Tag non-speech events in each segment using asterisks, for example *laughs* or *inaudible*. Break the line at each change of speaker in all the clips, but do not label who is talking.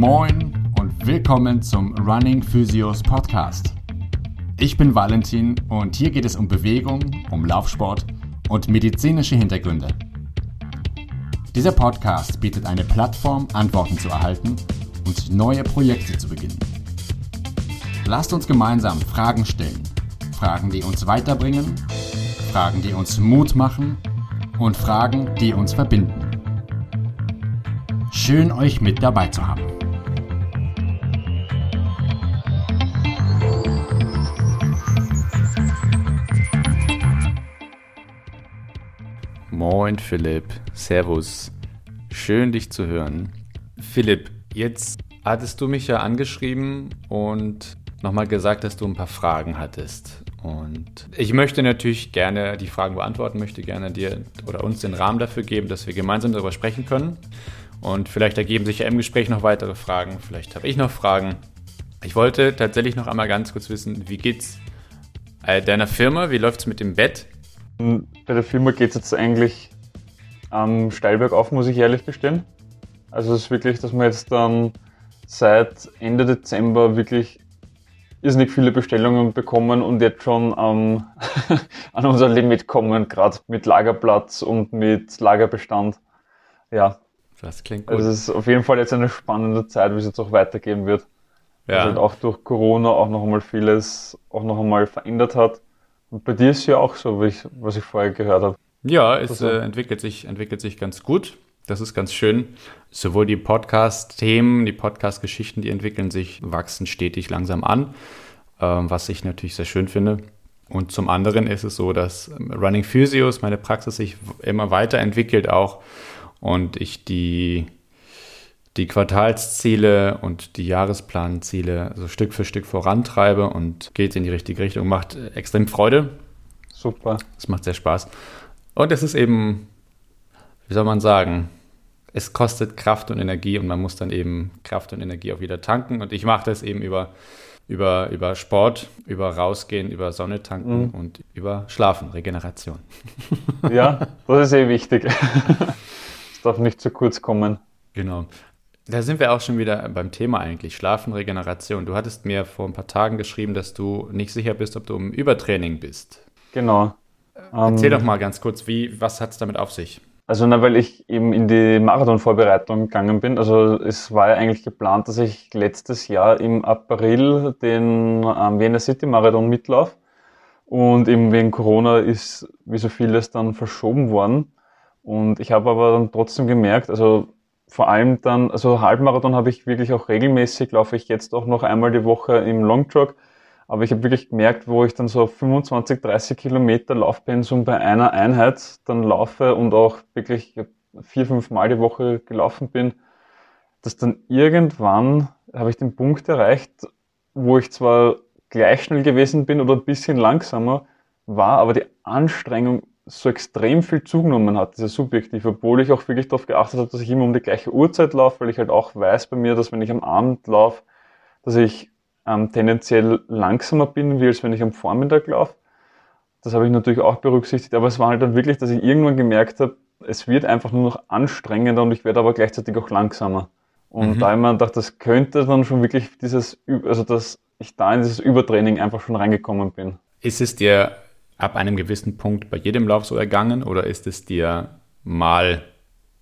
Moin und willkommen zum Running Physios Podcast. Ich bin Valentin und hier geht es um Bewegung, um Laufsport und medizinische Hintergründe. Dieser Podcast bietet eine Plattform, Antworten zu erhalten und neue Projekte zu beginnen. Lasst uns gemeinsam Fragen stellen. Fragen, die uns weiterbringen, Fragen, die uns Mut machen und Fragen, die uns verbinden. Schön euch mit dabei zu haben.
Moin Philipp, Servus. Schön dich zu hören. Philipp, jetzt hattest du mich ja angeschrieben und nochmal gesagt, dass du ein paar Fragen hattest. Und ich möchte natürlich gerne die Fragen beantworten, möchte gerne dir oder uns den Rahmen dafür geben, dass wir gemeinsam darüber sprechen können. Und vielleicht ergeben sich ja im Gespräch noch weitere Fragen, vielleicht habe ich noch Fragen. Ich wollte tatsächlich noch einmal ganz kurz wissen, wie geht's äh, deiner Firma? Wie läuft es mit dem Bett?
Bei der Firma geht es jetzt eigentlich am steil bergauf, muss ich ehrlich gestehen. Also es ist wirklich, dass wir jetzt dann seit Ende Dezember wirklich irrsinnig viele Bestellungen bekommen und jetzt schon ähm, *laughs* an unser Limit kommen, gerade mit Lagerplatz und mit Lagerbestand. Ja.
Das klingt gut.
Also es ist auf jeden Fall jetzt eine spannende Zeit, wie es jetzt auch weitergehen wird. Ja. Also halt auch durch Corona auch noch einmal vieles auch noch einmal verändert hat. Und bei dir ist ja auch so, ich, was ich vorher gehört habe.
Ja, es äh, entwickelt, sich, entwickelt sich ganz gut. Das ist ganz schön. Sowohl die Podcast-Themen, die Podcast-Geschichten, die entwickeln sich, wachsen stetig langsam an, äh, was ich natürlich sehr schön finde. Und zum anderen ist es so, dass Running Physios, meine Praxis, sich immer weiterentwickelt auch und ich die, die Quartalsziele und die Jahresplanziele so Stück für Stück vorantreibe und geht in die richtige Richtung. Macht extrem Freude.
Super.
Es macht sehr Spaß. Und es ist eben, wie soll man sagen, es kostet Kraft und Energie und man muss dann eben Kraft und Energie auch wieder tanken. Und ich mache das eben über, über, über Sport, über Rausgehen, über Sonne tanken mhm. und über Schlafen, Regeneration.
Ja, das ist eh wichtig. *laughs* Es darf nicht zu kurz kommen.
Genau. Da sind wir auch schon wieder beim Thema eigentlich, Schlafen, Regeneration. Du hattest mir vor ein paar Tagen geschrieben, dass du nicht sicher bist, ob du im Übertraining bist.
Genau.
Erzähl ähm, doch mal ganz kurz, wie, was hat es damit auf sich?
Also, na, weil ich eben in die Marathonvorbereitung gegangen bin. Also, es war ja eigentlich geplant, dass ich letztes Jahr im April den ähm, Vienna City Marathon mitlaufe. Und eben wegen Corona ist wie so vieles dann verschoben worden. Und ich habe aber dann trotzdem gemerkt, also vor allem dann, also Halbmarathon habe ich wirklich auch regelmäßig, laufe ich jetzt auch noch einmal die Woche im Longtrog. Aber ich habe wirklich gemerkt, wo ich dann so 25, 30 Kilometer Laufpensum bei einer Einheit dann laufe und auch wirklich vier, fünf Mal die Woche gelaufen bin, dass dann irgendwann habe ich den Punkt erreicht, wo ich zwar gleich schnell gewesen bin oder ein bisschen langsamer war, aber die Anstrengung so extrem viel zugenommen hat, diese subjektiv, obwohl ich auch wirklich darauf geachtet habe, dass ich immer um die gleiche Uhrzeit laufe, weil ich halt auch weiß bei mir, dass wenn ich am Abend laufe, dass ich ähm, tendenziell langsamer bin, wie als wenn ich am Vormittag laufe. Das habe ich natürlich auch berücksichtigt, aber es war halt dann wirklich, dass ich irgendwann gemerkt habe, es wird einfach nur noch anstrengender und ich werde aber gleichzeitig auch langsamer. Und mhm. da mir gedacht, das könnte dann schon wirklich dieses, also dass ich da in dieses Übertraining einfach schon reingekommen bin.
Ist es dir ab einem gewissen Punkt bei jedem Lauf so ergangen oder ist es dir mal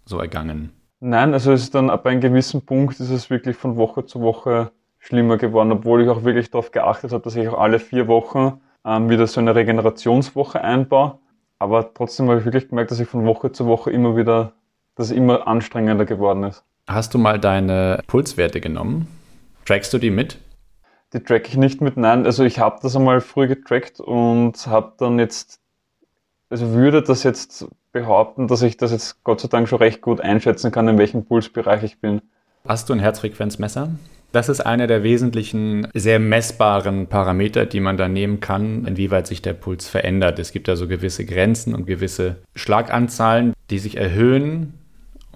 so ergangen?
Nein, also es ist dann ab einem gewissen Punkt ist es wirklich von Woche zu Woche schlimmer geworden, obwohl ich auch wirklich darauf geachtet habe, dass ich auch alle vier Wochen ähm, wieder so eine Regenerationswoche einbaue. Aber trotzdem habe ich wirklich gemerkt, dass ich von Woche zu Woche immer wieder, dass es immer anstrengender geworden ist.
Hast du mal deine Pulswerte genommen? Trackst du die mit?
Die track ich nicht mit, nein. Also ich habe das einmal früh getrackt und habe dann jetzt, also würde das jetzt behaupten, dass ich das jetzt Gott sei Dank schon recht gut einschätzen kann, in welchem Pulsbereich ich bin.
Hast du ein Herzfrequenzmesser? Das ist einer der wesentlichen, sehr messbaren Parameter, die man da nehmen kann, inwieweit sich der Puls verändert. Es gibt da so gewisse Grenzen und gewisse Schlaganzahlen, die sich erhöhen.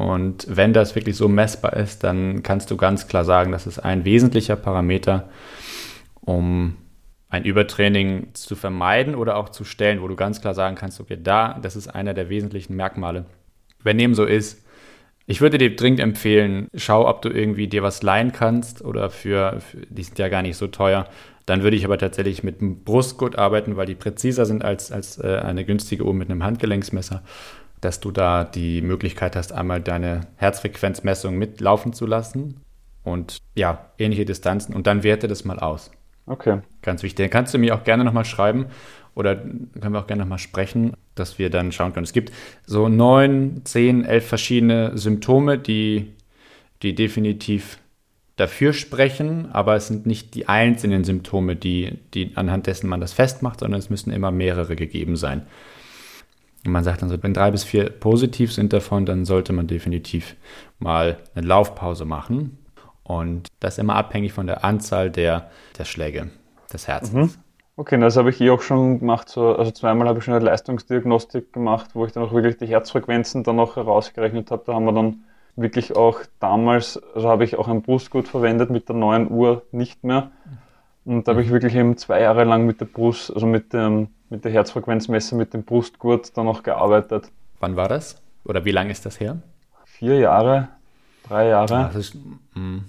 Und wenn das wirklich so messbar ist, dann kannst du ganz klar sagen, das ist ein wesentlicher Parameter, um ein Übertraining zu vermeiden oder auch zu stellen, wo du ganz klar sagen kannst, okay, da, das ist einer der wesentlichen Merkmale. Wenn dem so ist, Ich würde dir dringend empfehlen, schau, ob du irgendwie dir was leihen kannst oder für, für die sind ja gar nicht so teuer. Dann würde ich aber tatsächlich mit einem Brustgurt arbeiten, weil die präziser sind als, als äh, eine günstige Uhr mit einem Handgelenksmesser, dass du da die Möglichkeit hast, einmal deine Herzfrequenzmessung mitlaufen zu lassen und ja, ähnliche Distanzen und dann werte das mal aus.
Okay.
Ganz wichtig. Dann kannst du mir auch gerne nochmal schreiben oder können wir auch gerne nochmal sprechen, dass wir dann schauen können. Es gibt so neun, zehn, elf verschiedene Symptome, die, die definitiv dafür sprechen, aber es sind nicht die einzelnen Symptome, die, die anhand dessen man das festmacht, sondern es müssen immer mehrere gegeben sein. Und man sagt dann so, wenn drei bis vier positiv sind davon, dann sollte man definitiv mal eine Laufpause machen. Und das ist immer abhängig von der Anzahl der, der Schläge des Herzens. Mhm.
Okay, das habe ich eh auch schon gemacht. So, also zweimal habe ich schon eine Leistungsdiagnostik gemacht, wo ich dann auch wirklich die Herzfrequenzen dann noch herausgerechnet habe. Da haben wir dann wirklich auch damals, also habe ich auch ein Brustgurt verwendet, mit der neuen Uhr nicht mehr. Und da habe ich mhm. wirklich eben zwei Jahre lang mit der Brust, also mit dem, mit der Herzfrequenzmesse, mit dem Brustgurt dann auch gearbeitet.
Wann war das? Oder wie lange ist das her?
Vier Jahre, drei Jahre.
Ja, das ist, mh, mm,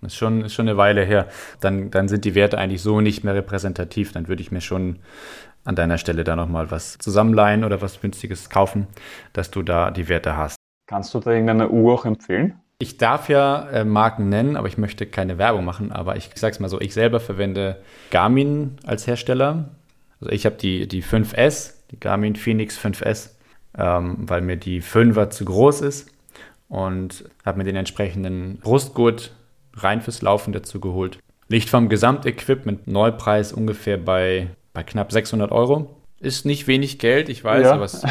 das ist schon, ist schon eine Weile her. Dann, dann sind die Werte eigentlich so nicht mehr repräsentativ. Dann würde ich mir schon an deiner Stelle da nochmal was zusammenleihen oder was Günstiges kaufen, dass du da die Werte hast.
Kannst du da irgendeine Uhr auch empfehlen?
Ich darf ja äh, Marken nennen, aber ich möchte keine Werbung machen. Aber ich, ich sage es mal so, ich selber verwende Garmin als Hersteller. Also ich habe die, die 5S, die Garmin Phoenix 5S, ähm, weil mir die 5er zu groß ist und habe mir den entsprechenden Brustgurt rein fürs Laufen dazu geholt. Liegt vom Gesamtequipment Neupreis ungefähr bei, bei knapp 600 Euro. Ist nicht wenig Geld, ich weiß, ja. aber es,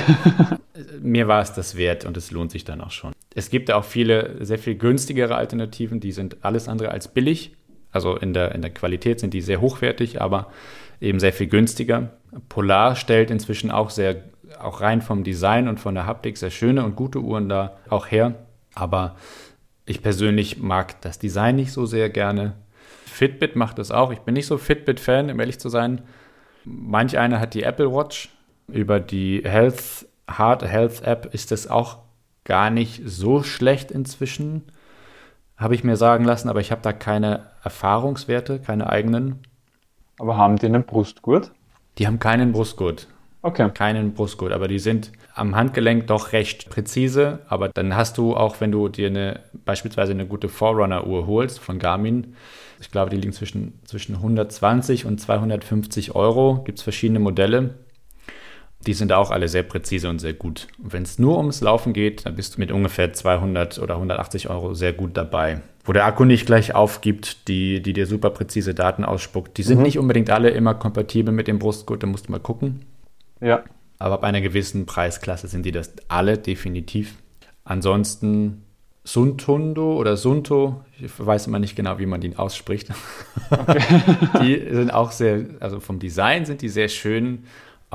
*laughs* mir war es das wert und es lohnt sich dann auch schon. Es gibt auch viele, sehr viel günstigere Alternativen, die sind alles andere als billig. Also in der, in der Qualität sind die sehr hochwertig, aber eben sehr viel günstiger. Polar stellt inzwischen auch sehr, auch rein vom Design und von der Haptik sehr schöne und gute Uhren da auch her. Aber ich persönlich mag das Design nicht so sehr gerne. Fitbit macht das auch. Ich bin nicht so Fitbit-Fan, um ehrlich zu sein. Manch einer hat die Apple Watch. Über die Health, Heart Health App ist das auch gar nicht so schlecht inzwischen, habe ich mir sagen lassen, aber ich habe da keine Erfahrungswerte, keine eigenen.
Aber haben die einen Brustgurt?
Die haben keinen Brustgurt.
Okay.
Keinen Brustgurt, aber die sind am Handgelenk doch recht präzise. Aber dann hast du auch, wenn du dir eine, beispielsweise eine gute Forerunner-Uhr holst von Garmin, ich glaube, die liegen zwischen, zwischen 120 und 250 Euro, gibt es verschiedene Modelle. Die sind auch alle sehr präzise und sehr gut. Und wenn es nur ums Laufen geht, dann bist du mit ungefähr 200 oder 180 Euro sehr gut dabei. Wo der Akku nicht gleich aufgibt, die, die dir super präzise Daten ausspuckt. Die sind mhm. nicht unbedingt alle immer kompatibel mit dem Brustgurt, da musst du mal gucken.
Ja.
Aber ab einer gewissen Preisklasse sind die das alle definitiv. Ansonsten Suntundo oder Sunto, ich weiß immer nicht genau, wie man den ausspricht. Okay. *laughs* die sind auch sehr, also vom Design sind die sehr schön,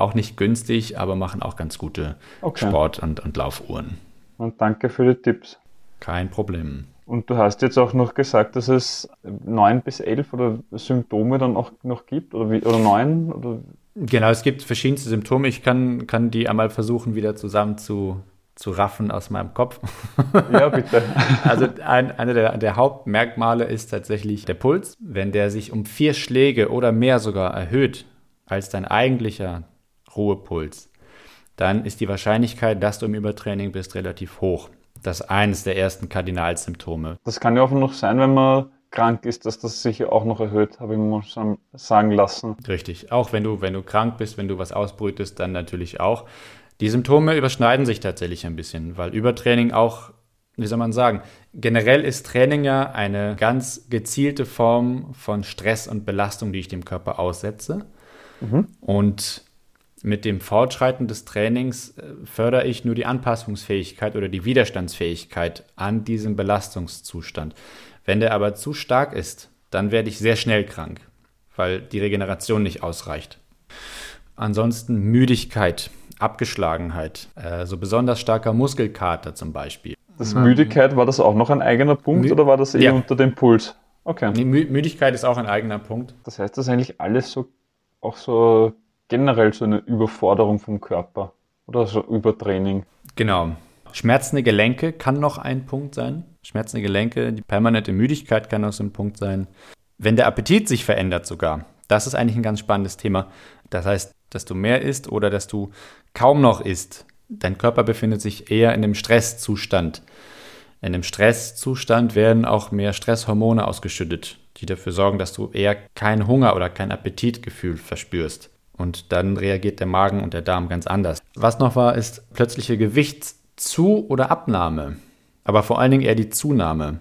auch nicht günstig, aber machen auch ganz gute okay. Sport- und, und Laufuhren.
Und danke für die Tipps.
Kein Problem.
Und du hast jetzt auch noch gesagt, dass es neun bis elf oder Symptome dann auch noch gibt oder wie oder neun oder
Genau, es gibt verschiedenste Symptome. Ich kann, kann die einmal versuchen, wieder zusammen zu, zu raffen aus meinem Kopf. *laughs*
Ja, bitte. *laughs*
also ein, eine der, der Hauptmerkmale ist tatsächlich der Puls. Wenn der sich um vier Schläge oder mehr sogar erhöht als dein eigentlicher Ruhepuls, dann ist die Wahrscheinlichkeit, dass du im Übertraining bist, relativ hoch. Das ist eines der ersten Kardinalsymptome.
Das kann ja auch noch sein, wenn man krank ist, dass das sich auch noch erhöht, habe ich mir schon sagen lassen.
Richtig. Auch wenn du, wenn du krank bist, wenn du was ausbrütest, dann natürlich auch. Die Symptome überschneiden sich tatsächlich ein bisschen, weil Übertraining auch, wie soll man sagen, generell ist Training ja eine ganz gezielte Form von Stress und Belastung, die ich dem Körper aussetze. Mhm. Und mit dem Fortschreiten des Trainings äh, fördere ich nur die Anpassungsfähigkeit oder die Widerstandsfähigkeit an diesem Belastungszustand. Wenn der aber zu stark ist, dann werde ich sehr schnell krank, weil die Regeneration nicht ausreicht. Ansonsten Müdigkeit, Abgeschlagenheit, äh, so besonders starker Muskelkater zum Beispiel.
Das Müdigkeit, war das auch noch ein eigener Punkt Mü oder war das eher ja. unter dem Puls?
Okay. Nee, Mü Müdigkeit ist auch ein eigener Punkt.
Das heißt, das ist eigentlich alles so, auch so generell so eine Überforderung vom Körper oder so Übertraining.
Genau. Schmerzende Gelenke kann noch ein Punkt sein. Schmerzende Gelenke, die permanente Müdigkeit kann auch so ein Punkt sein. Wenn der Appetit sich verändert sogar, das ist eigentlich ein ganz spannendes Thema. Das heißt, dass du mehr isst oder dass du kaum noch isst. Dein Körper befindet sich eher in einem Stresszustand. In einem Stresszustand werden auch mehr Stresshormone ausgeschüttet, die dafür sorgen, dass du eher keinen Hunger oder kein Appetitgefühl verspürst. Und dann reagiert der Magen und der Darm ganz anders. Was noch war, ist plötzliche Gewichtszu- oder Abnahme. Aber vor allen Dingen eher die Zunahme.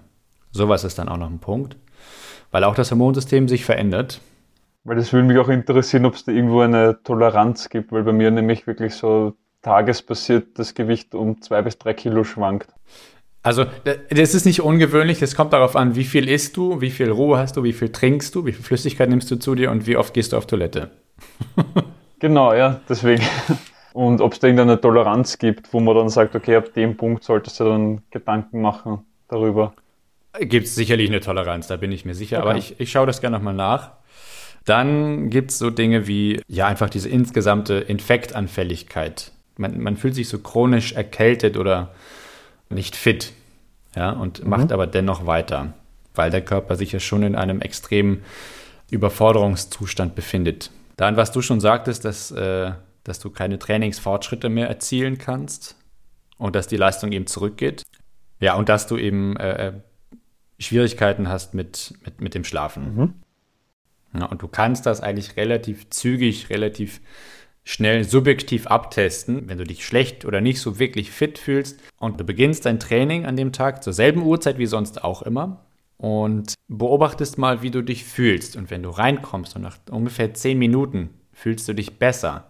Sowas ist dann auch noch ein Punkt. Weil auch das Hormonsystem sich verändert.
Weil das würde mich auch interessieren, ob es da irgendwo eine Toleranz gibt, weil bei mir nämlich wirklich so tagesbasiert das Gewicht um zwei bis drei Kilo schwankt.
Also das ist nicht ungewöhnlich, es kommt darauf an, wie viel isst du, wie viel Ruhe hast du, wie viel trinkst du, wie viel Flüssigkeit nimmst du zu dir und wie oft gehst du auf Toilette. *laughs*
genau, ja, deswegen. Und ob es da irgendeine Toleranz gibt, wo man dann sagt, okay, ab dem Punkt solltest du dann Gedanken machen darüber.
Gibt es sicherlich eine Toleranz, da bin ich mir sicher, okay. aber ich, ich schaue das gerne nochmal nach. Dann gibt es so Dinge wie, ja, einfach diese insgesamte Infektanfälligkeit. Man, man fühlt sich so chronisch erkältet oder nicht fit, ja, und mhm. macht aber dennoch weiter, weil der Körper sich ja schon in einem extremen Überforderungszustand befindet. Dann, was du schon sagtest, dass, äh, dass du keine Trainingsfortschritte mehr erzielen kannst und dass die Leistung eben zurückgeht. Ja, und dass du eben äh, äh Schwierigkeiten hast mit, mit, mit dem Schlafen. Mhm. Ja, und du kannst das eigentlich relativ zügig, relativ schnell subjektiv abtesten, wenn du dich schlecht oder nicht so wirklich fit fühlst und du beginnst dein Training an dem Tag zur selben Uhrzeit wie sonst auch immer und beobachtest mal, wie du dich fühlst. Und wenn du reinkommst und nach ungefähr 10 Minuten fühlst du dich besser,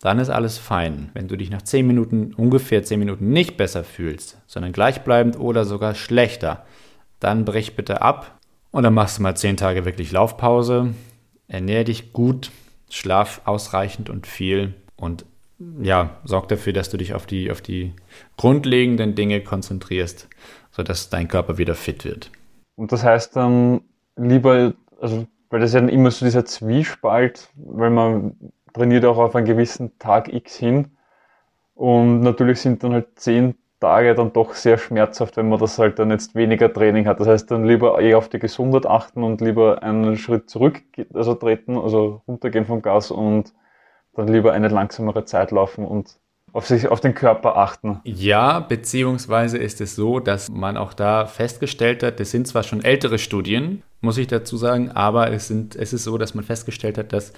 dann ist alles fein. Wenn du dich nach 10 Minuten, ungefähr 10 Minuten nicht besser fühlst, sondern gleichbleibend oder sogar schlechter, dann brech bitte ab und dann machst du mal 10 Tage wirklich Laufpause, ernähr dich gut, schlaf ausreichend und viel und ja, sorg dafür, dass du dich auf die, auf die grundlegenden Dinge konzentrierst, sodass dein Körper wieder fit wird.
Und das heißt dann lieber, also, weil das ja dann immer so dieser Zwiespalt, weil man trainiert auch auf einen gewissen Tag X hin. Und natürlich sind dann halt zehn Tage dann doch sehr schmerzhaft, wenn man das halt dann jetzt weniger Training hat. Das heißt dann lieber eher auf die Gesundheit achten und lieber einen Schritt zurück, also treten, also runtergehen vom Gas und dann lieber eine langsamere Zeit laufen und auf sich, auf den Körper achten.
Ja, beziehungsweise ist es so, dass man auch da festgestellt hat, das sind zwar schon ältere Studien, muss ich dazu sagen, aber es, sind, es ist so, dass man festgestellt hat, dass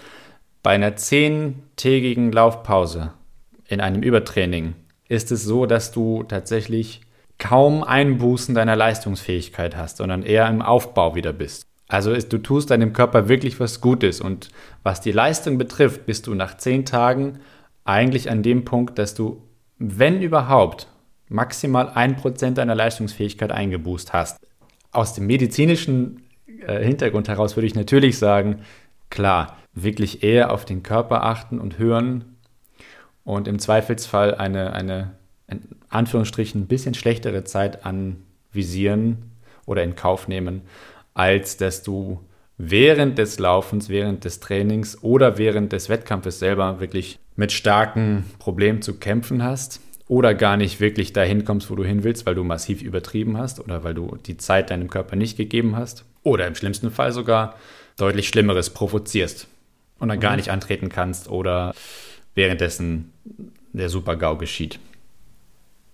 bei einer zehntägigen Laufpause in einem Übertraining ist es so, dass du tatsächlich kaum Einbußen deiner Leistungsfähigkeit hast, sondern eher im Aufbau wieder bist. Also ist, du tust deinem Körper wirklich was Gutes und was die Leistung betrifft, bist du nach zehn Tagen eigentlich an dem Punkt, dass du, wenn überhaupt, maximal ein Prozent deiner Leistungsfähigkeit eingeboost hast. Aus dem medizinischen äh, Hintergrund heraus würde ich natürlich sagen, klar, wirklich eher auf den Körper achten und hören, und im Zweifelsfall eine, eine in Anführungsstrichen ein bisschen schlechtere Zeit anvisieren oder in Kauf nehmen, als dass du während des Laufens, während des Trainings oder während des Wettkampfes selber wirklich mit starken Problemen zu kämpfen hast oder gar nicht wirklich dahin kommst, wo du hin willst, weil du massiv übertrieben hast oder weil du die Zeit deinem Körper nicht gegeben hast oder im schlimmsten Fall sogar deutlich Schlimmeres provozierst und dann mhm. gar nicht antreten kannst oder währenddessen der Super-GAU geschieht.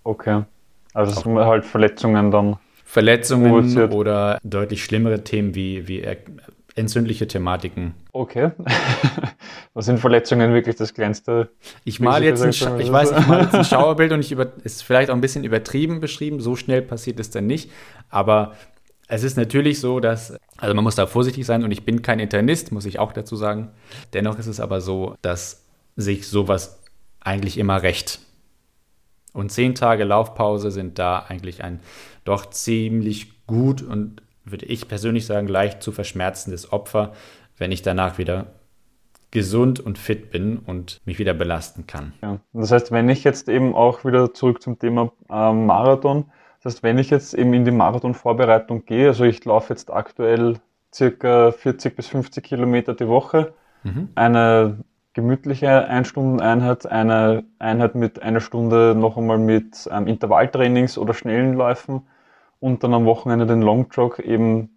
Okay. Also es sind halt Verletzungen dann.
Verletzungen provoziert. oder deutlich schlimmere Themen wie, wie entzündliche Thematiken.
Okay. *laughs* Was sind Verletzungen wirklich das kleinste?
Ich mal jetzt ein, Scha ich weiß, ich mal jetzt *laughs* ein Schauerbild und ich über, ist vielleicht auch ein bisschen übertrieben beschrieben. So schnell passiert es dann nicht. Aber es ist natürlich so, dass, also man muss da vorsichtig sein und ich bin kein Internist, muss ich auch dazu sagen. Dennoch ist es aber so, dass sich sowas eigentlich immer recht. Und zehn Tage Laufpause sind da eigentlich ein doch ziemlich gut und würde ich persönlich sagen, leicht zu verschmerzendes Opfer, wenn ich danach wieder gesund und fit bin und mich wieder belasten kann.
Ja, das heißt, wenn ich jetzt eben auch wieder zurück zum Thema äh, Marathon, das heißt, wenn ich jetzt eben in die Marathonvorbereitung gehe, also ich laufe jetzt aktuell circa 40 bis 50 Kilometer die Woche, mhm. eine gemütliche Ein-Stunden-Einheit, eine Einheit mit einer Stunde noch einmal mit ähm, Intervalltrainings oder schnellen Läufen und dann am Wochenende den Long Jog eben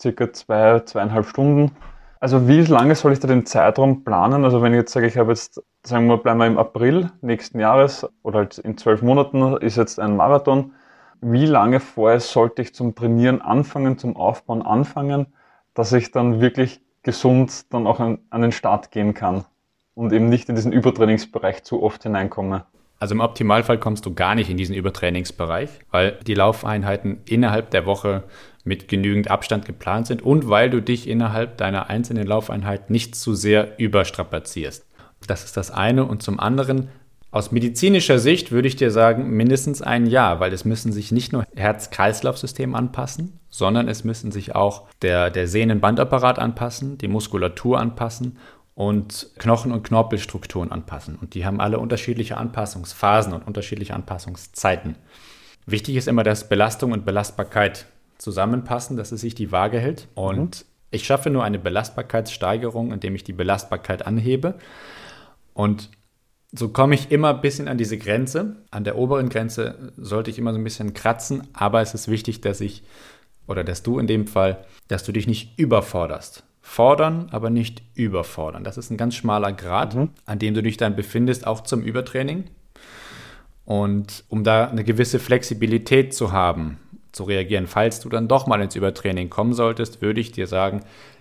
circa zwei, zweieinhalb Stunden. Also wie lange soll ich da den Zeitraum planen? Also wenn ich jetzt sage, ich habe jetzt, sagen wir, bleiben wir im April nächsten Jahres oder halt in zwölf Monaten ist jetzt ein Marathon. Wie lange vorher sollte ich zum Trainieren anfangen, zum Aufbauen anfangen, dass ich dann wirklich gesund dann auch an, an den Start gehen kann? und eben nicht in diesen Übertrainingsbereich zu oft hineinkomme.
Also im Optimalfall kommst du gar nicht in diesen Übertrainingsbereich, weil die Laufeinheiten innerhalb der Woche mit genügend Abstand geplant sind und weil du dich innerhalb deiner einzelnen Laufeinheit nicht zu sehr überstrapazierst. Das ist das eine. Und zum anderen, aus medizinischer Sicht würde ich dir sagen, mindestens ein Jahr, weil es müssen sich nicht nur Herz-Kreislauf-System anpassen, sondern es müssen sich auch der, der Sehnenbandapparat anpassen, die Muskulatur anpassen und Knochen- und Knorpelstrukturen anpassen. Und die haben alle unterschiedliche Anpassungsphasen und unterschiedliche Anpassungszeiten. Wichtig ist immer, dass Belastung und Belastbarkeit zusammenpassen, dass es sich die Waage hält. Und mhm. ich schaffe nur eine Belastbarkeitssteigerung, indem ich die Belastbarkeit anhebe. Und so komme ich immer ein bisschen an diese Grenze. An der oberen Grenze sollte ich immer so ein bisschen kratzen, aber es ist wichtig, dass ich, oder dass du in dem Fall, dass du dich nicht überforderst. Fordern, aber nicht überfordern. Das ist ein ganz schmaler Grad, mhm. an dem du dich dann befindest, auch zum Übertraining. Und um da eine gewisse Flexibilität zu haben, zu reagieren, falls du dann doch mal ins Übertraining kommen solltest, würde ich dir sagen,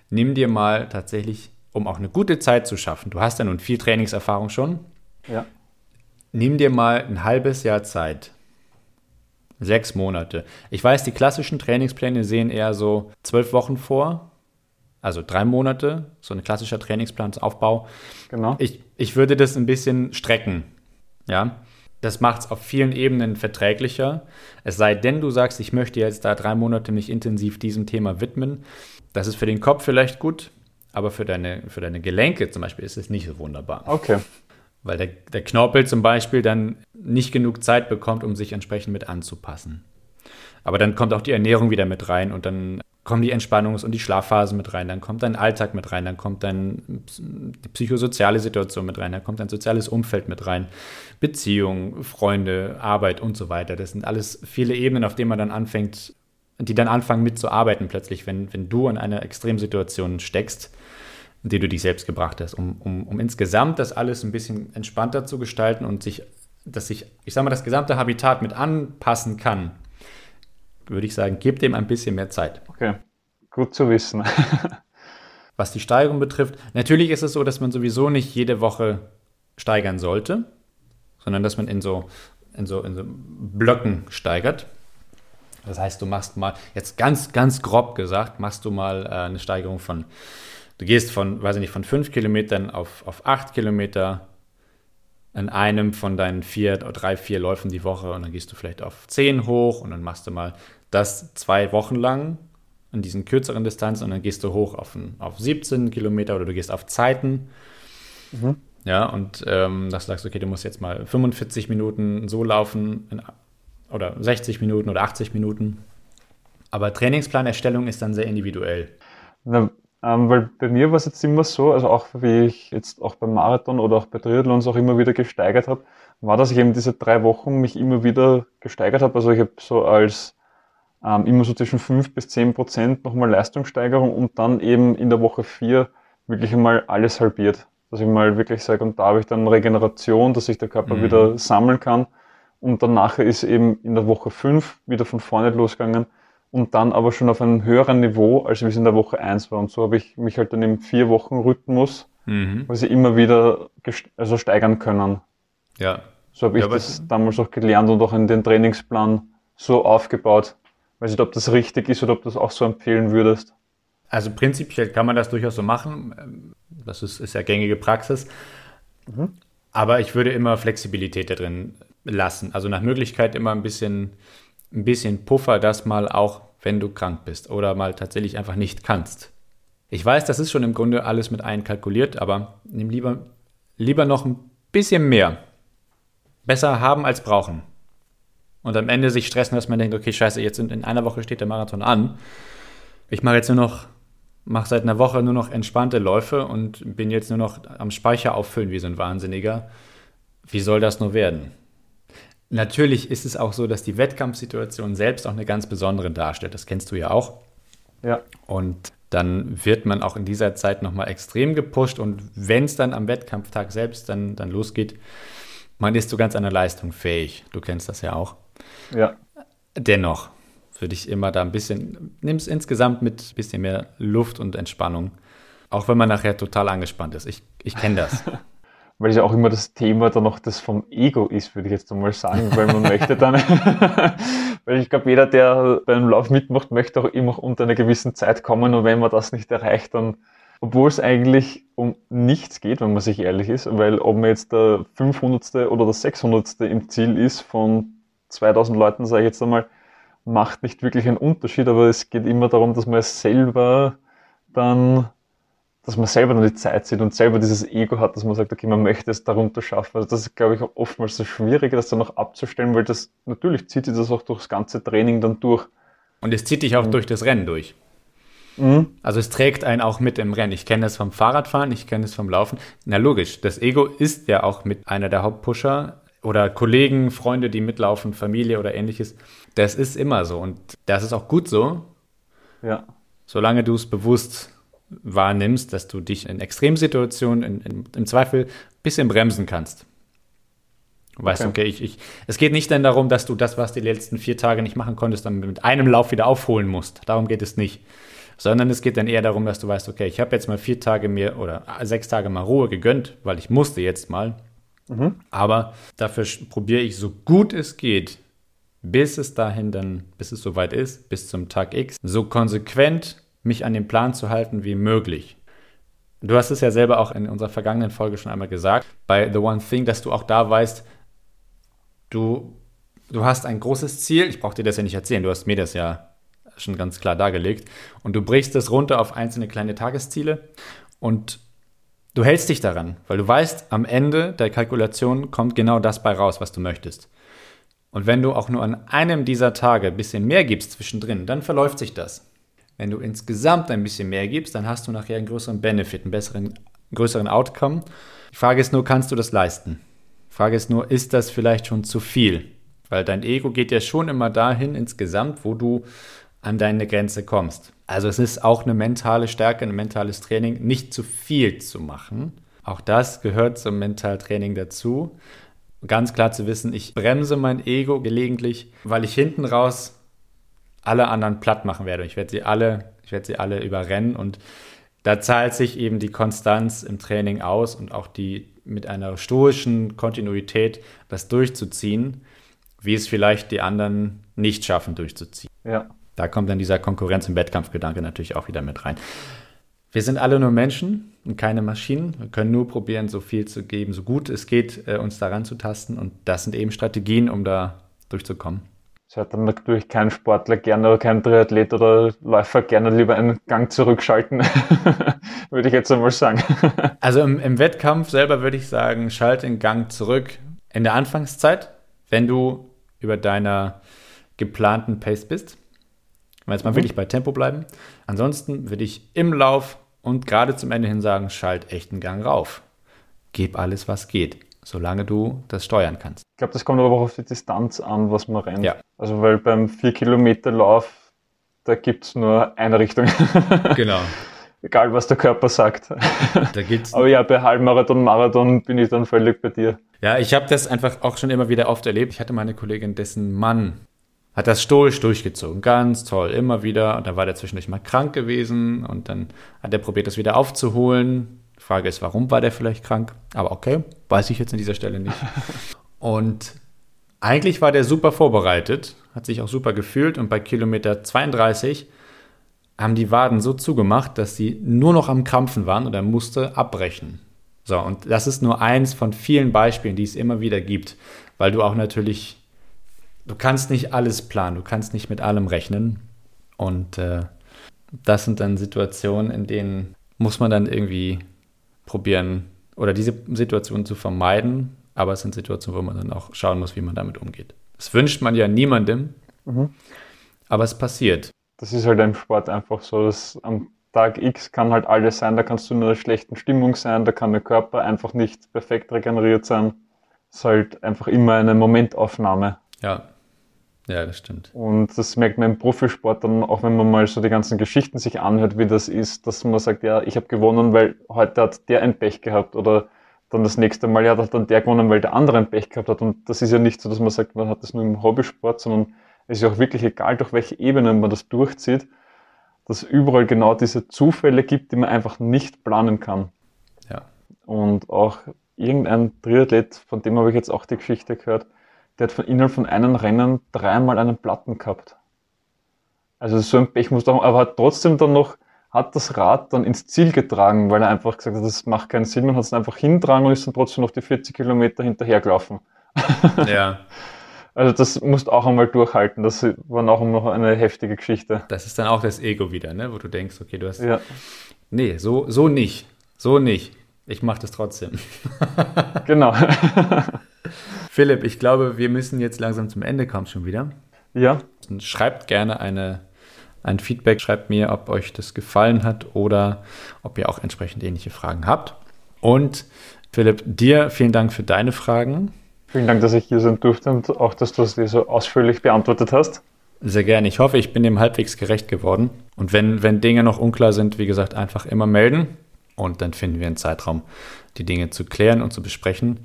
nimm dir mal tatsächlich, um auch eine gute Zeit zu schaffen, du hast ja nun viel Trainingserfahrung schon,
ja.
nimm dir mal ein halbes Jahr Zeit. Sechs Monate. Ich weiß, die klassischen Trainingspläne sehen eher so zwölf Wochen vor, also drei Monate, so ein klassischer Trainingsplansaufbau.
Genau.
Ich, ich würde das ein bisschen strecken. Ja. Das macht es auf vielen Ebenen verträglicher. Es sei denn, du sagst, ich möchte jetzt da drei Monate mich intensiv diesem Thema widmen. Das ist für den Kopf vielleicht gut, aber für deine, für deine Gelenke zum Beispiel ist es nicht so wunderbar.
Okay.
Weil der, der Knorpel zum Beispiel dann nicht genug Zeit bekommt, um sich entsprechend mit anzupassen. Aber dann kommt auch die Ernährung wieder mit rein und dann kommen die Entspannungs- und die Schlafphase mit rein, dann kommt dein Alltag mit rein, dann kommt dein die psychosoziale Situation mit rein, dann kommt dein soziales Umfeld mit rein, Beziehung, Freunde, Arbeit und so weiter. Das sind alles viele Ebenen, auf denen man dann anfängt, die dann anfangen mitzuarbeiten plötzlich, wenn, wenn du in einer Extremsituation steckst, in die du dich selbst gebracht hast, um, um, um insgesamt das alles ein bisschen entspannter zu gestalten und sich, dass sich, ich sag mal, das gesamte Habitat mit anpassen kann würde ich sagen, gib dem ein bisschen mehr Zeit.
Okay, gut zu wissen. *laughs*
Was die Steigerung betrifft, natürlich ist es so, dass man sowieso nicht jede Woche steigern sollte, sondern dass man in so, in so, in so Blöcken steigert. Das heißt, du machst mal, jetzt ganz, ganz grob gesagt, machst du mal äh, eine Steigerung von, du gehst von, weiß ich nicht, von fünf Kilometern auf, auf acht Kilometer in einem von deinen vier, drei, vier Läufen die Woche und dann gehst du vielleicht auf zehn hoch und dann machst du mal das zwei Wochen lang in diesen kürzeren Distanzen und dann gehst du hoch auf, auf 17 Kilometer oder du gehst auf Zeiten. Mhm. Ja, und ähm, das sagst du, okay, du musst jetzt mal 45 Minuten so laufen in, oder 60 Minuten oder 80 Minuten. Aber Trainingsplanerstellung ist dann sehr individuell.
Na, ähm, weil bei mir war es jetzt immer so, also auch wie ich jetzt auch beim Marathon oder auch bei Triathlons auch immer wieder gesteigert habe, war, dass ich eben diese drei Wochen mich immer wieder gesteigert habe. Also ich habe so als ähm, immer so zwischen fünf bis zehn Prozent nochmal Leistungssteigerung und dann eben in der Woche vier wirklich einmal alles halbiert. Dass ich mal wirklich sage, und da habe ich dann Regeneration, dass sich der Körper mhm. wieder sammeln kann. Und dann nachher ist eben in der Woche fünf wieder von vorne losgegangen und dann aber schon auf einem höheren Niveau, als wie es in der Woche eins war. Und so habe ich mich halt dann im vier Wochen Rhythmus, mhm. weil sie immer wieder also steigern können.
Ja.
So habe ich ja, das damals auch gelernt und auch in den Trainingsplan so aufgebaut. Weiß nicht, ob das richtig ist oder ob du das auch so empfehlen würdest.
Also prinzipiell kann man das durchaus so machen. Das ist, ist ja gängige Praxis. Mhm. Aber ich würde immer Flexibilität da drin lassen. Also nach Möglichkeit immer ein bisschen, ein bisschen Puffer, das mal auch, wenn du krank bist oder mal tatsächlich einfach nicht kannst. Ich weiß, das ist schon im Grunde alles mit einkalkuliert, aber nimm lieber, lieber noch ein bisschen mehr. Besser haben als brauchen und am Ende sich stressen, dass man denkt, okay, scheiße, jetzt in, in einer Woche steht der Marathon an. Ich mache jetzt nur noch mache seit einer Woche nur noch entspannte Läufe und bin jetzt nur noch am Speicher auffüllen wie so ein Wahnsinniger. Wie soll das nur werden? Natürlich ist es auch so, dass die Wettkampfsituation selbst auch eine ganz besondere darstellt. Das kennst du ja auch.
Ja.
Und dann wird man auch in dieser Zeit nochmal extrem gepusht. Und wenn es dann am Wettkampftag selbst dann, dann losgeht, man ist zu ganz einer Leistung fähig. Du kennst das ja auch.
Ja.
Dennoch würde ich immer da ein bisschen, nimm es insgesamt mit ein bisschen mehr Luft und Entspannung. Auch wenn man nachher total angespannt ist. Ich, ich kenne das. *laughs*
weil ja auch immer das Thema dann noch das vom Ego ist, würde ich jetzt einmal sagen, weil man möchte dann, *laughs* weil ich glaube, jeder, der beim Lauf mitmacht, möchte auch immer unter einer gewissen Zeit kommen und wenn man das nicht erreicht, dann, obwohl es eigentlich um nichts geht, wenn man sich ehrlich ist, weil ob man jetzt der 500. oder der 600. im Ziel ist von 2000 Leuten, sage ich jetzt einmal, macht nicht wirklich einen Unterschied, aber es geht immer darum, dass man es selber dann dass man selber dann die Zeit sieht und selber dieses Ego hat, dass man sagt, okay, man möchte es darunter schaffen. Also das ist, glaube ich, oftmals so schwierig, das dann noch abzustellen, weil das natürlich zieht sich das auch durchs ganze Training dann durch.
Und es zieht dich auch mhm. durch das Rennen durch. Mhm. Also es trägt einen auch mit im Rennen. Ich kenne das vom Fahrradfahren, ich kenne das vom Laufen. Na logisch, das Ego ist ja auch mit einer der Hauptpusher oder Kollegen, Freunde, die mitlaufen, Familie oder ähnliches. Das ist immer so und das ist auch gut so.
Ja.
Solange du es bewusst wahrnimmst, dass du dich in Extremsituationen in, in, im Zweifel ein bisschen bremsen kannst. Du weißt, okay, okay ich, ich, es geht nicht dann darum, dass du das, was die letzten vier Tage nicht machen konntest, dann mit einem Lauf wieder aufholen musst. Darum geht es nicht. Sondern es geht dann eher darum, dass du weißt, okay, ich habe jetzt mal vier Tage mir oder sechs Tage mal Ruhe gegönnt, weil ich musste jetzt mal. Mhm. Aber dafür probiere ich so gut es geht, bis es dahin dann, bis es soweit ist, bis zum Tag X, so konsequent mich an den Plan zu halten wie möglich. Du hast es ja selber auch in unserer vergangenen Folge schon einmal gesagt, bei The One Thing, dass du auch da weißt, du, du hast ein großes Ziel. Ich brauche dir das ja nicht erzählen, du hast mir das ja schon ganz klar dargelegt. Und du brichst es runter auf einzelne kleine Tagesziele und du hältst dich daran, weil du weißt, am Ende der Kalkulation kommt genau das bei raus, was du möchtest. Und wenn du auch nur an einem dieser Tage ein bisschen mehr gibst zwischendrin, dann verläuft sich das. Wenn du insgesamt ein bisschen mehr gibst, dann hast du nachher einen größeren Benefit, einen besseren, größeren Outcome. Die Frage ist nur, kannst du das leisten? Die Frage ist nur, ist das vielleicht schon zu viel? Weil dein Ego geht ja schon immer dahin insgesamt, wo du an deine Grenze kommst. Also es ist auch eine mentale Stärke, ein mentales Training, nicht zu viel zu machen. Auch das gehört zum Mentaltraining dazu. Ganz klar zu wissen, ich bremse mein Ego gelegentlich, weil ich hinten raus alle anderen platt machen werde. Ich werde sie alle, ich werde sie alle überrennen und da zahlt sich eben die Konstanz im Training aus und auch die mit einer stoischen Kontinuität das durchzuziehen, wie es vielleicht die anderen nicht schaffen durchzuziehen.
Ja.
Da kommt dann dieser Konkurrenz- und Wettkampfgedanke natürlich auch wieder mit rein. Wir sind alle nur Menschen und keine Maschinen. Wir können nur probieren, so viel zu geben, so gut es geht, äh, uns daran zu tasten. Und das sind eben Strategien, um da durchzukommen.
Das dann natürlich kein Sportler gerne oder kein Triathlet oder Läufer gerne lieber einen Gang zurückschalten, *laughs* würde ich jetzt einmal sagen. *laughs*
also im, im, Wettkampf selber würde ich sagen, schalte den Gang zurück in der Anfangszeit, wenn du über deiner geplanten Pace bist. Wenn jetzt mal mhm. wirklich bei Tempo bleiben. Ansonsten würde ich im Lauf und gerade zum Ende hin sagen, schalt echt einen Gang rauf. Gib alles, was geht solange du das steuern kannst.
Ich glaube, das kommt aber auch auf die Distanz an, was man rennt.
Ja.
Also weil beim 4-Kilometer-Lauf, da gibt es nur eine Richtung. *laughs*
Genau.
Egal, was der Körper sagt.
Da gibt's
aber ja, bei Halbmarathon, Marathon bin ich dann völlig bei dir.
Ja, ich habe das einfach auch schon immer wieder oft erlebt. Ich hatte meine Kollegin, dessen Mann hat das stoisch durchgezogen. Ganz toll, immer wieder. Und dann war der zwischendurch mal krank gewesen und dann hat er probiert, das wieder aufzuholen. Frage ist, warum war der vielleicht krank? Aber okay, weiß ich jetzt an dieser Stelle nicht. *laughs* Und eigentlich war der super vorbereitet, hat sich auch super gefühlt und bei Kilometer 32 haben die Waden so zugemacht, dass sie nur noch am Krampfen waren und er musste abbrechen. So, und das ist nur eins von vielen Beispielen, die es immer wieder gibt, weil du auch natürlich, du kannst nicht alles planen, du kannst nicht mit allem rechnen. Und äh, das sind dann Situationen, in denen muss man dann irgendwie probieren oder diese Situation zu vermeiden, aber es sind Situationen, wo man dann auch schauen muss, wie man damit umgeht. Das wünscht man ja niemandem, mhm. aber es passiert.
Das ist halt im Sport einfach so, dass am Tag X kann halt alles sein, da kannst du in einer schlechten Stimmung sein, da kann der Körper einfach nicht perfekt regeneriert sein. Es ist halt einfach immer eine Momentaufnahme.
Ja, ja, das stimmt.
Und das merkt man im Profisport dann, auch wenn man mal so die ganzen Geschichten sich anhört, wie das ist, dass man sagt, ja, ich habe gewonnen, weil heute hat der ein Pech gehabt oder dann das nächste Mal ja, hat dann der gewonnen, weil der andere ein Pech gehabt hat. Und das ist ja nicht so, dass man sagt, man hat das nur im Hobbysport, sondern es ist ja auch wirklich egal, durch welche Ebene man das durchzieht, dass es überall genau diese Zufälle gibt, die man einfach nicht planen kann.
Ja.
Und auch irgendein Triathlet, von dem habe ich jetzt auch die Geschichte gehört, der hat von innerhalb von einem Rennen dreimal einen Platten gehabt. Also so ein Pech muss doch, aber hat trotzdem dann noch, hat das Rad dann ins Ziel getragen, weil er einfach gesagt hat, das macht keinen Sinn, man hat es einfach hintragen und ist dann trotzdem noch die 40 Kilometer hinterhergelaufen.
Ja. *laughs*
Also das musst auch einmal durchhalten. Das war auch noch eine heftige Geschichte.
Das ist dann auch das Ego wieder, ne? wo du denkst, okay, du hast.
Ja,
Nee, so, so nicht. So nicht. Ich mache das trotzdem. *laughs*
genau. *laughs*
Philipp, ich glaube, wir müssen jetzt langsam zum Ende kommen schon wieder.
ja,
Schreibt gerne eine, ein Feedback, schreibt mir, ob euch das gefallen hat oder ob ihr auch entsprechend ähnliche Fragen habt. Und Philipp, dir vielen Dank für deine Fragen.
vielen Dank, dass ich hier sein durfte und auch, dass du es dir so ausführlich beantwortet hast.
Sehr gerne. Ich hoffe, ich bin dem halbwegs gerecht geworden. Und wenn, wenn Dinge noch unklar sind, wie gesagt, einfach immer melden. Und dann finden wir einen Zeitraum, die Dinge zu klären und zu besprechen.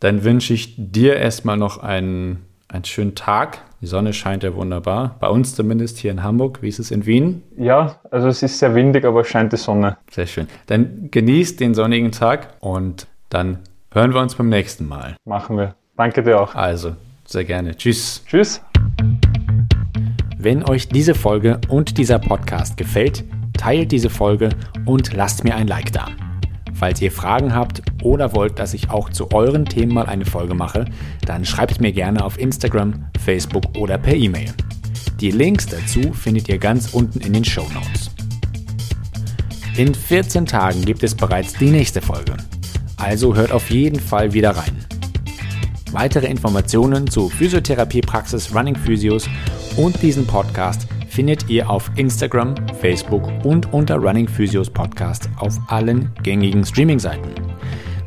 Dann wünsche ich dir erstmal noch einen, einen schönen Tag. Die Sonne scheint ja wunderbar. Bei uns zumindest hier in Hamburg. Wie ist es in Wien?
Ja, also es ist sehr windig, aber es scheint die Sonne.
Sehr schön. Dann genießt den sonnigen Tag und dann hören wir uns beim nächsten Mal.
Machen wir. Danke dir auch.
Also, sehr gerne. Tschüss.
Tschüss.
Wenn euch diese Folge und dieser Podcast gefällt, teilt diese Folge und lasst mir ein Like da. Falls ihr Fragen habt oder wollt, dass ich auch zu euren Themen mal eine Folge mache, dann schreibt mir gerne auf Instagram, Facebook oder per E-Mail. Die Links dazu findet ihr ganz unten in den Show Notes. In 14 Tagen gibt es bereits die nächste Folge. Also hört auf jeden Fall wieder rein. Weitere Informationen zu Physiotherapiepraxis Running Physios und diesem Podcast findet ihr auf Instagram, Facebook und unter Running Physios Podcast auf allen gängigen Streaming-Seiten.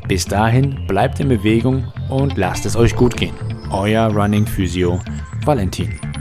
Bis dahin bleibt in Bewegung und lasst es euch gut gehen. Euer Running Physio Valentin.